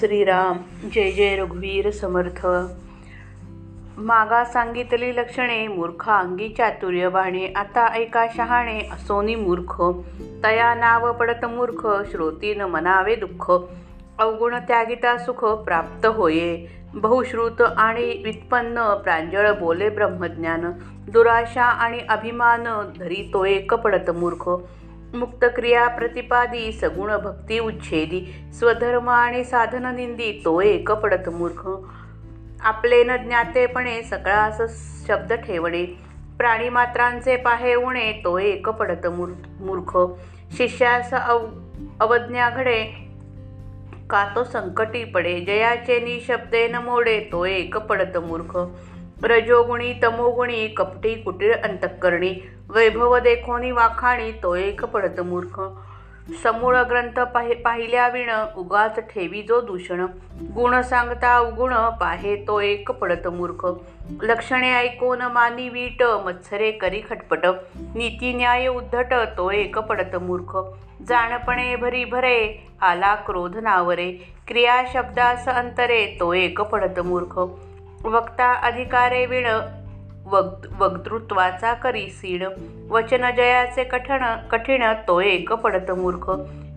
श्रीराम जय जय रघुवीर समर्थ. मागा सांगितली लक्षणे मूर्ख अंगी चातुर्य बाणे आता ऐका शहाणे असोनी मूर्ख. तया नाव पडत मूर्ख श्रोतीन मनावे दुःख. अवगुण त्यागिता सुख प्राप्त होये. बहुश्रुत आणि व्युत्पन्न प्रांजळ बोले ब्रह्मज्ञान. दुराशा आणि अभिमान धरी तो एक पडत मूर्ख. मुक्त क्रिया प्रतिपादी सगुण भक्ती उच्छेदी स्वधर्म आणि साधन निंदी तो एक पडत मूर्ख. आपले न ज्ञातेपणे सगळास शब्द ठेवणे प्राणीमात्रांचे पाहे उणे तो एक पडत मूर्ख. शिष्यास अव अवज्ञा घडे का तो संकटी पडे जयाचे निशब्दे न मोडे तो एक पडत मूर्ख. रजोगुणी तमोगुणी कपटी कुटीर अंतकरणी वैभव देखोनी वाखाणी तो एक पडत मूर्ख. समूळ ग्रंथ पाहि पाहिल्या विण उगाच ठेवी जो दूषण. गुण सांगता उगुण पाहे तो एक पडत मूर्ख. लक्षणे ऐकून मानी वीट मत्सरे करी खटपट. नीती न्याय उद्धट तो एक पडत मूर्ख. जाणपणे भरी भरे आला क्रोध नावरे. क्रिया शब्दास अंतरे तो एक पडत मूर्ख. वक्ता अधिकारे विण वग वक्तृत्वाचा करी सीड वचन जयाचे कठण कठीण तो एक पडत मूर्ख.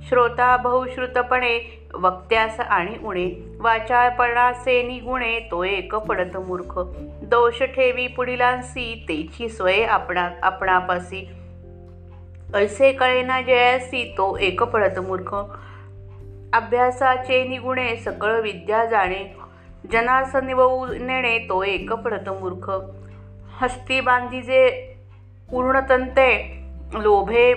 श्रोता बहुश्रुतपणे वक्त्यास आणि उणे. वाचाळपणाचे निगुणे तो एक पडत मूर्ख. दोष ठेवी पुढीलांसी तेची स्वय आपणा आपणापासी. ऐसे कळेना जयासी तो एक पडत मूर्ख. अभ्यासाचे निगुणे सकळ विद्या जाणे. जनास निवऊ नेणे तो एक पडत मूर्ख. हस्ती बांधीजे पूर्णतंते लोभे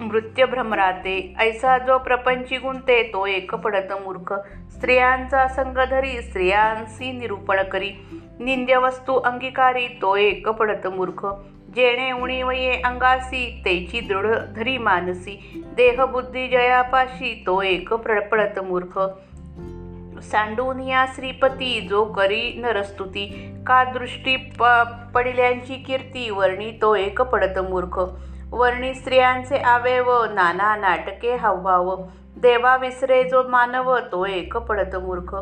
मृत्य भ्रमराते ऐसा जो प्रपंची गुंते तो एक पडत मूर्ख. स्त्रियांचा संग धरी स्त्रियांसी निरूपण करी. निंद्य वस्तू अंगीकारी तो एक पडत मूर्ख. जेणे उणीवये अंगासी तेची दृढ धरी मानसी. देहबुद्धी जयापाशी तो एक पडत मूर्ख. सांडून या श्रीपती जो करी नरस्तुती. का दृष्टी प पडिल्यांची कीर्ती वर्णी तो एक पडत मूर्ख. वर्णी स्त्रियांचे आवेव नाना नाटके हावभाव. देवा विसरे जो मानव तो एक पडत मूर्ख.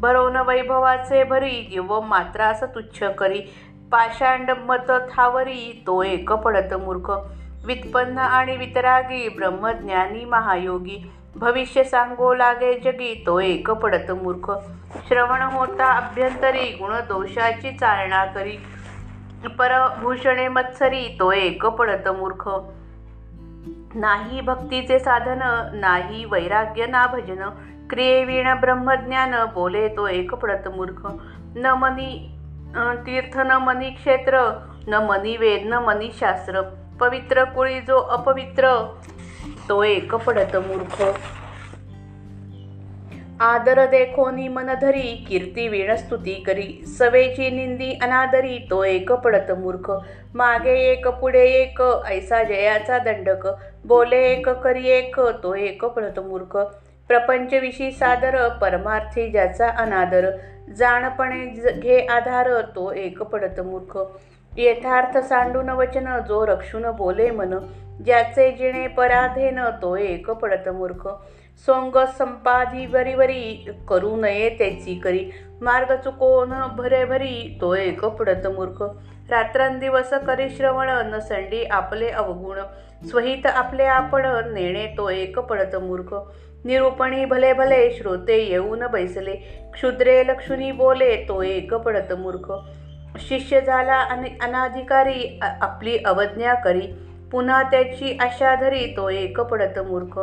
भरवून वैभवाचे भरी जीव मात्रास तुच्छ करी. पाषांड मत थावरी तो एक पडत मूर्ख. वित्पन्न आणि वितरागी ब्रह्मज्ञानी महायोगी. भविष्य सांगो लागे जगी तो एक पडत मूर्ख. श्रवण होता अभ्यंतरी गुण दोषाची चालना करी. परभूषणे मत्सरी तो एक पडत मूर्ख. नाही भक्तीचे साधन नाही वैराग्य ना भजन. क्रियेविण ब्रह्मज्ञान बोले तो एक पडत मूर्ख. न मनी तीर्थ न मनी क्षेत्र. न मनी वेद न मनी शास्त्र. पवित्र कुळी जो अपवित्र. तो एक पडत मूर्ख. आदर देखोनी मनधरी कीर्ती वीणस्तुती करी. सवेची निंदी अनादरी तो एक पडत मूर्ख. मागे एक पुढे एक ऐसा जयाचा दंडक. बोले एक करी एक तो एक पडत मूर्ख. प्रपंचविषयी सादर परमार्थी ज्याचा अनादर. जाणपणे घे आधार तो एक पडत मूर्ख. यथार्थ सांडून वचन जो रक्षून बोले मन. ज्याचे जिणे पराधेन तो एक पडत मूर्ख. सोंग संपाधी वरी करू नये त्याची करी. मार्ग चुकोन भरे भरी तो एक पडत मूर्ख. रात्रंदिवस करी श्रवण नसंडी आपले अवगुण. स्वहित आपले आपण नेणे तो एक पडत मूर्ख. निरूपणी भले भले श्रोते येऊन बैसले. क्षुद्रे लक्षुनी बोले तो एक पडत मूर्ख. शिष्य झाला आणि अनाधिकारी आपली अवज्ञा करी. पुन्हा त्याची आशा धरी तो एक पडत मूर्ख.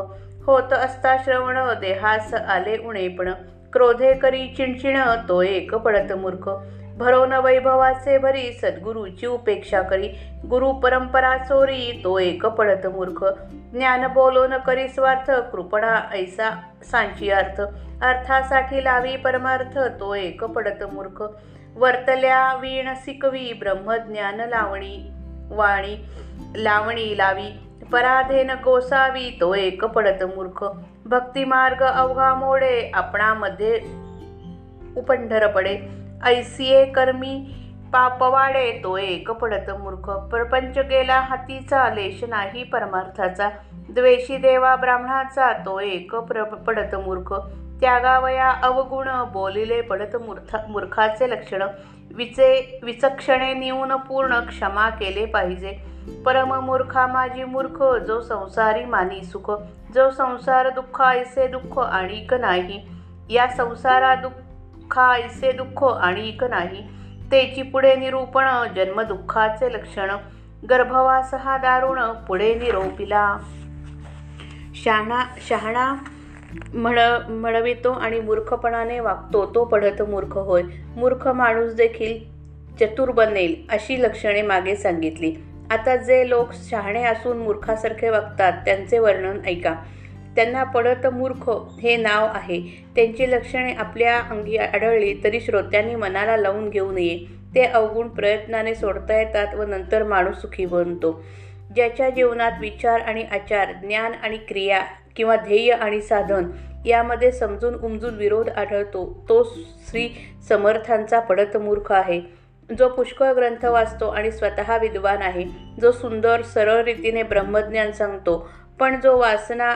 होत असता श्रवण देहास आले उणेपण. क्रोधे करी चिणचिण तो एक पडत मूर्ख. भरोन वैभवाचे भरी सद्गुरूची उपेक्षा करी. गुरु परंपरा चोरी तो एक पडत मूर्ख. ज्ञान बोलोन करी स्वार्थ कृपणा ऐसा सांची अर्थ. अर्थासाठी लावी परमार्थ तो एक पडत मूर्ख. वर्तल्या वीण सिकवी ब्रह्मज्ञान लावणी. वाणी. लावणी लावी पराधेन कोसावी तो एक पडत मूर्ख. भक्तिमार्ग अवघा मोडे आपणामध्ये उपंढर पडे. ऐसिये कर्मी पापवाडे तो एक पडत मूर्ख. प्रपंच गेला हातीचा लेश नाही परमार्थाचा. द्वेषी देवा ब्राह्मणाचा तो एक प्र पडत मूर्ख. त्यागावया अवगुण बोलिले पडत मूर्थ मूर्खाचे लक्षण. विचे विचक्षणे नेऊन पूर्ण क्षमा केले पाहिजे. परम मूर्खा माझी मूर्ख जो संसारी मानी सुख जो संसार दुःख ऐसे दुःख आणिक नाही. या संसारा दुःखा ऐसे दुःख आणिक नाही. तेची पुढे निरूपण जन्म दुःखाचे लक्षण. गर्भवास हा दारुण पुढे निरोपिला. शहाणा शहाणा म्हण म्हणवितो आणि मूर्खपणाने वागतो तो पडत मूर्ख होय. मूर्ख माणूस देखील चतुर बनेल अशी लक्षणे मागे सांगितली. आता जे लोक शहाणे असून मूर्खासारखे वागतात त्यांचे वर्णन ऐका. त्यांना पडत मूर्ख हे नाव आहे. त्यांची लक्षणे आपल्या अंगी आढळली तरी श्रोत्यांनी मनाला लावून घेऊ नये. ते अवगुण प्रयत्नाने सोडता येतात व नंतर माणूस सुखी बनतो. ज्याच्या जीवनात विचार आणि आचार ज्ञान आणि क्रिया किंवा ध्येय आणि साधन यामध्ये समजून उमजून विरोध आढळतो. तो श्री समर्थांचा पडतमूर्ख आहे. जो पुष्कळ ग्रंथ वाचतो आणि स्वतः विद्वान आहे जो सुंदर सरळ रीतीने ब्रह्मज्ञान सांगतो पण जो वासना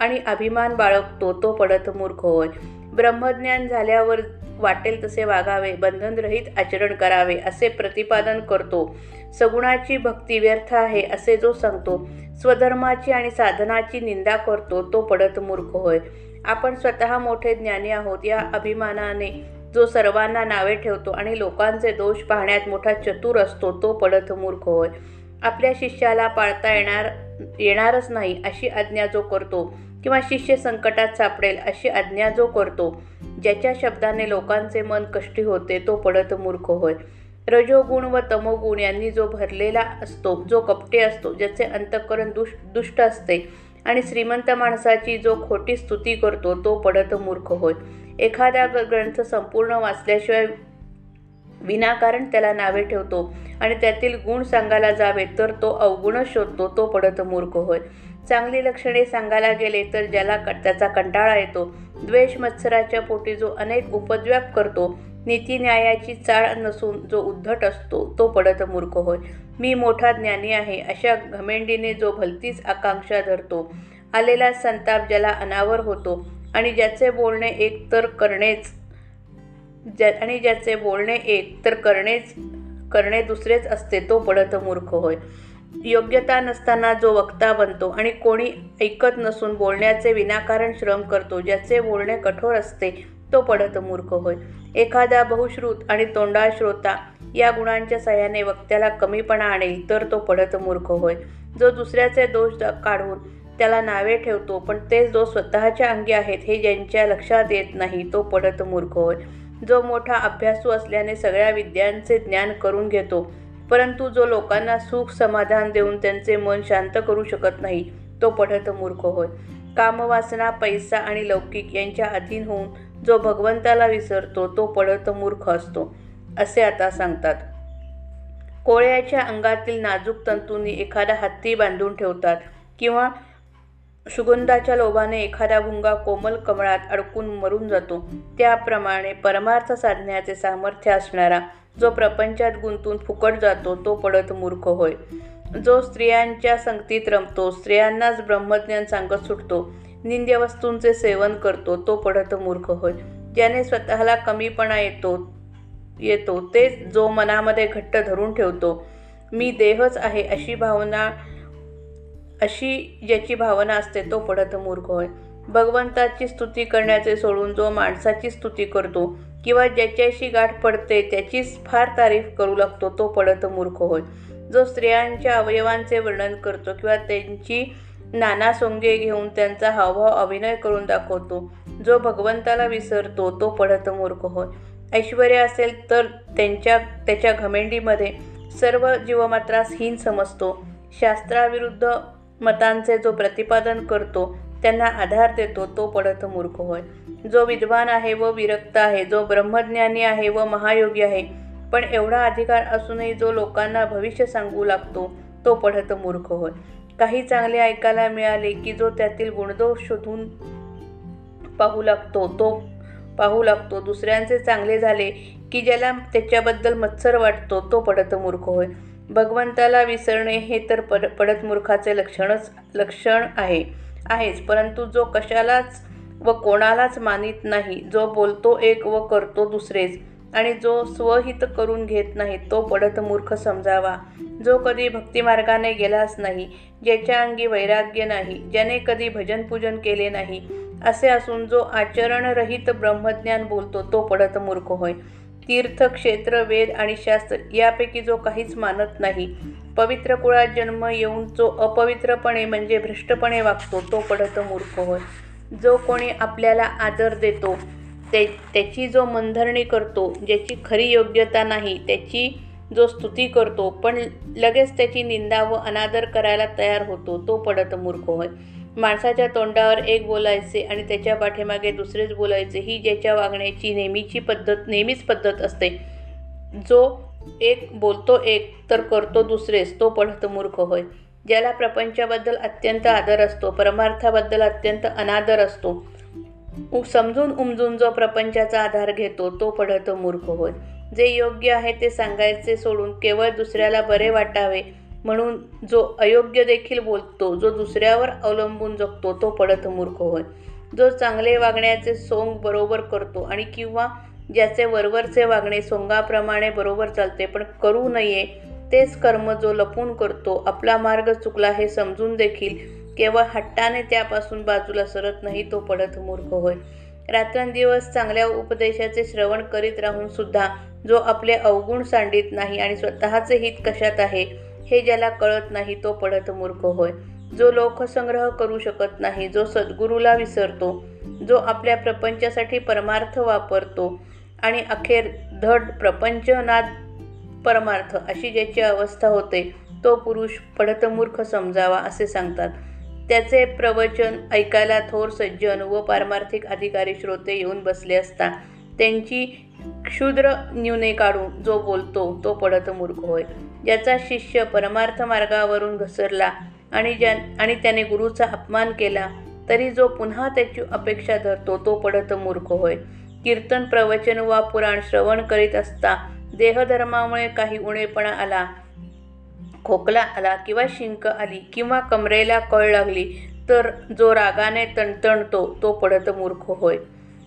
आणि अभिमान बाळगतो तो पडत मूर्ख होय. ब्रह्मज्ञान झाल्यावर वाटेल तसे वागावे बंधनरहित आचरण करावे असे प्रतिपादन करतो. सगुणाची भक्ती व्यर्थ आहे असे जो सांगतो. स्वधर्माची आणि साधनाची निंदा करतो तो पडत मूर्ख होय. आपण स्वतः मोठे ज्ञानी आहोत या अभिमानाने जो सर्वांना नावे ठेवतो आणि लोकांचे दोष पाहण्यात मोठा चतुर असतो तो पडत मूर्ख होय. आपल्या शिष्याला पाळता येणार येणारच नाही अशी आज्ञा जो करतो किंवा शिष्य संकटात सापडेल अशी आज्ञा जो करतो. ज्याच्या शब्दाने लोकांचे मन कष्टी होते तो पडत मूर्ख होय. रजोगुण व तमोगुण यांनी जो भरलेला असतो जो कपटे असतो ज्याचे अंतःकरण दुष दुष्ट असते आणि श्रीमंत माणसाची जो खोटी स्तुती करतो तो पडत मूर्ख होय. एखादा ग्रंथ संपूर्ण वाचल्याशिवाय विनाकारण त्याला नावे ठेवतो आणि त्यातील गुण सांगायला जावे तर तो अवगुण शोधतो तो पडत मूर्ख होय. चांगली लक्षणे सांगायला गेले तर ज्याला त्याचा कंटाळा येतो. द्वेष मत्सराच्या पोटी जो अनेक उपद्व्याप करतो नीती न्यायाची चाळ नसून जो उद्धट असतो तो पडत मूर्ख होय. मी मोठा ज्ञानी आहे अशा घमेंडीने जो भलतीच आकांक्षा धरतो. आलेला संताप ज्याला अनावर होतो आणि ज्याचे बोलणे एकतर करणेच ज्या आणि ज्याचे बोलणे एक तर करणेच करणे दुसरेच असते तो पडत मूर्ख होय. योग्यता नसताना जो वक्ता बनतो आणि कोणी ऐकत नसून बोलण्याचे विनाकारण श्रम करतो ज्याचे बोलणे कठोर असते तो पडत मूर्ख होय. एखादा बहुश्रुत आणि तोंडा श्रोता या गुणांच्या सहाय्याने वक्त्याला कमीपणा आणेल तर तो पडत मूर्ख होय. जो दुसऱ्याचे दोष काढून त्याला नावे ठेवतो पण तेच जो स्वतःच्या अंगी आहेत हे ज्यांच्या लक्षात येत नाही तो पडत मूर्ख होय. जो मोठा अभ्यासू असल्याने सगळ्या विद्यांचे ज्ञान करून घेतो. परंतु जो लोकांना सुख समाधान देऊन त्यांचे मन शांत करू शकत नाही तो पठत मूर्ख होय. कामवासना पैसा आणि लौकिक यांच्या अधीन होऊन जो भगवंताला विसरतो तो पडत मूर्ख असतो असे आता सांगतात. कोळ्याच्या अंगातील नाजूक तंतूंनी एखादा हत्ती बांधून ठेवतात किंवा सुगंधाच्या लोभाने एखादा भुंगा कोमल कमळात अडकून मरून जातो. त्याप्रमाणे परमार्थ साधण्याचे सामर्थ्य असणारा जो प्रपंचात गुंतून फुकट जातो तो पडत मूर्ख होय. जो स्त्रियांच्या संगतीत रमतो स्त्रियांनाच ब्रह्मज्ञान सांगत सुटतो निंद्य वस्तूंचे सेवन करतो तो पडत मूर्ख होय. ज्याने स्वतःला कमीपणा येतो येतो तेच जो मनामध्ये घट्ट धरून ठेवतो. मी देहच आहे अशी भावना अशी ज्याची भावना असते तो पडत मूर्ख होय. भगवंताची स्तुती करण्याचे सोडून जो माणसाची स्तुती करतो किंवा ज्याच्याशी गाठ पडते त्याचीच फार तारीफ करू लागतो तो पडत मूर्ख होय. जो स्त्रियांच्या अवयवांचे वर्णन करतो किंवा त्यांची नाना सोंगे घेऊन त्यांचा हावभाव अभिनय करून दाखवतो जो भगवंताला विसरतो तो पडत मूर्ख होय. ऐश्वर असेल तर त्यांच्या त्याच्या घमेंडीमध्ये सर्व जीवमात्रास हीन समजतो. शास्त्राविरुद्ध मतांचे जो प्रतिपादन करतो त्यांना आधार देतो तो पडत मूर्ख होय. जो विद्वान आहे व विरक्त आहे जो ब्रह्मज्ञानी आहे व महायोगी आहे पण एवढा अधिकार असूनही जो लोकांना भविष्य सांगू लागतो तो पडत मूर्ख होय. काही चांगले ऐकायला मिळाले की जो त्यातील गुणदोष शोधून पाहू लागतो तो पाहू लागतो. दुसऱ्यांचे चांगले झाले की ज्याला त्याच्याबद्दल मत्सर वाटतो तो पडत मूर्ख होय. भगवंताला विसरणे हे तर पड पडत मूर्खाचे लक्षणच लक्षण आहे आहेच. परंतु जो कशालाच व कोणालाच मानित नाही जो बोलतो एक व करतो दुसरेच आणि जो स्वहित करून घेत नाही तो पडत मूर्ख समजावा. जो कधी भक्तिमार्गाने गेलाच नाही ज्याच्या अंगी वैराग्य नाही ज्याने कधी भजन पूजन केले नाही असे असून जो आचरणरहित ब्रह्मज्ञान बोलतो तो पडत मूर्ख होय. तीर्थ क्षेत्र वेद आणि शास्त्र यापैकी जो काहीच मानत नाही. पवित्र कुळात जन्म येऊन जो अपवित्रपणे म्हणजे भ्रष्टपणे वागतो तो पडत मूर्ख होय. जो कोणी आपल्याला आदर देतो ते त्याची जो मनधरणी करतो ज्याची खरी योग्यता नाही त्याची जो स्तुती करतो पण लगेच त्याची निंदा व अनादर करायला तयार होतो तो पडत मूर्ख होय. माणसाच्या तोंडावर एक बोलायचे आणि त्याच्या पाठीमागे दुसरेच बोलायचे ही ज्याच्या वागण्याची नेहमीची पद्धत नेहमीच पद्धत असते. जो एक बोलतो एक तर करतो दुसरेच तो पडत मूर्ख होय. ज्याला प्रपंचाबद्दल अत्यंत आदर असतो परमार्थाबद्दल अत्यंत अनादर असतो समजून उमजून जो प्रपंचाचा आधार घेतो तो पडत मूर्ख होय. जे योग्य आहे ते सांगायचे सोडून केवळ दुसऱ्याला बरे वाटावे म्हणून जो अयोग्य देखील बोलतो जो दुसऱ्यावर अवलंबून जगतो तो पडत मूर्ख होय. जो चांगले वागण्याचे सोंग बरोबर करतो आणि किंवा ज्याचे वरवरचे वागणे सोंगाप्रमाणे बरोबर चालते पण करू नये तेच कर्म जो लपून करतो आपला मार्ग चुकला हे समजून देखील केवळ हट्टाने त्यापासून बाजूला सरत नाही तो पडत मूर्ख होय. रात्रंदिवस चांगल्या उपदेशाचे श्रवण करीत राहून सुद्धा जो आपले अवगुण सांडित नाही आणि स्वतःचे हित कशात आहे हे ज्याला कळत नाही तो पडत मूर्ख होय. जो लोकसंग्रह करू शकत नाही जो सद्गुरूला विसरतो जो आपल्या प्रपंचासाठी परमार्थ वापरतो आणि अखेर धड प्रपंचनाद परमार्थ अशी ज्याची अवस्था होते तो पुरुष पडत मूर्ख समजावा असे सांगतात. त्याचे प्रवचन ऐकायला थोर सज्जन व पारमार्थिक अधिकारी श्रोते येऊन बसले असता त्यांची क्षुद्र न्यूने काढून जो बोलतो तो पडत मूर्ख होय. ज्याचा शिष्य परमार्थ मार्गावरून घसरला आणि ज्या आणि त्याने गुरुचा अपमान केला तरी जो पुन्हा त्याची अपेक्षा धरतो तो पडत मूर्ख होय. कीर्तन प्रवचन वा पुराण श्रवण करीत असता देहधर्मामुळे काही उणेपणा आला खोकला आला किंवा शिंक आली किंवा कमरेला कळ लागली तर जो रागाने तणतणतो तो पडत मूर्ख होय.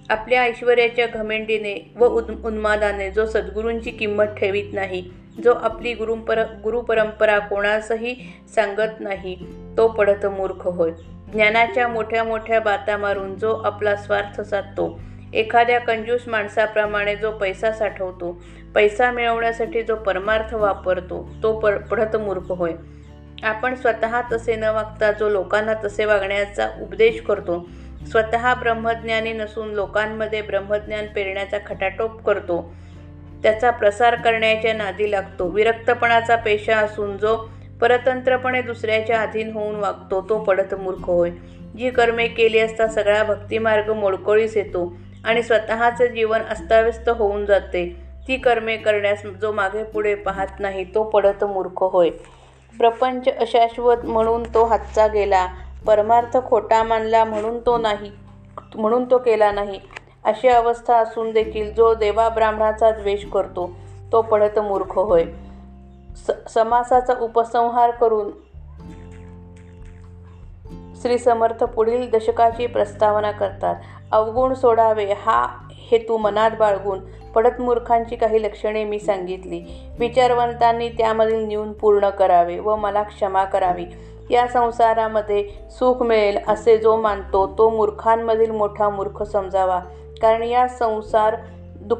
आपल्या ऐश्वर्याच्या घमेंडीने व उद उन्मादाने जो सद्गुरूंची किंमत ठेवीत नाही जो आपली गुरुपर गुरुपरंपरा कोणासही सांगत नाही तो पडत मूर्ख होय. ज्ञानाच्या मोठ्या मोठ्या बाता मारून जो आपला स्वार्थ साधतो एखाद्या कंजूस माणसाप्रमाणे जो पैसा साठवतो पैसा मिळवण्यासाठी जो परमार्थ वापरतो तो पर पडत मूर्ख होय. आपण स्वतः तसे न वागता जो लोकांना तसे वागण्याचा उपदेश करतो स्वतः ब्रह्मज्ञानी नसून लोकांमध्ये ब्रह्मज्ञान पेरण्याचा खटाटोप करतो त्याचा प्रसार करण्याच्या नादी लागतो. विरक्तपणाचा पेशा असून जो परतंत्रपणे दुसऱ्याच्या अधीन होऊन वागतो तो पडत मूर्ख होय. जी कर्मे केली असता सगळा भक्तिमार्ग मोडकोळीस येतो आणि स्वतःचे जीवन अस्ताव्यस्त होऊन जाते. ती कर्मे करण्यास जो मागे पुढे पाहत नाही तो पडत मूर्ख होय. प्रपंच अशाश्वत म्हणून तो हातचा गेला. परमार्थ खोटा मानला म्हणून तो नाही म्हणून तो केला नाही. अशी अवस्था असून देखील जो देवा ब्राह्मणाचा द्वेष करतो तो पडत मूर्ख होय. स समासाचा उपसंहार करून श्री समर्थ पुढील दशकाची प्रस्तावना करतात. अवगुण सोडावे हा हेतू मनात बाळगून पडत मूर्खांची काही लक्षणे मी सांगितली. विचारवंतांनी त्यामधील न्यून पूर्ण करावे व मला क्षमा करावी. या संसारामध्ये सुख मिळेल असे जो मानतो तो मूर्खांमधील मोठा मूर्ख समजावा. कारण या संसार दुःख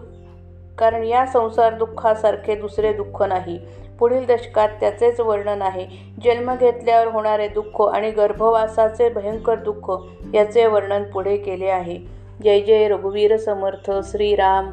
कारण या संसार दुःखासारखे दुसरे दुःख नाही. पुढील दशकात त्याचेच वर्णन आहे. जन्म घेतल्यावर होणारे दुःख आणि गर्भवासाचे भयंकर दुःख याचे वर्णन पुढे केले आहे. जय जय रघुवीर समर्थ श्रीराम.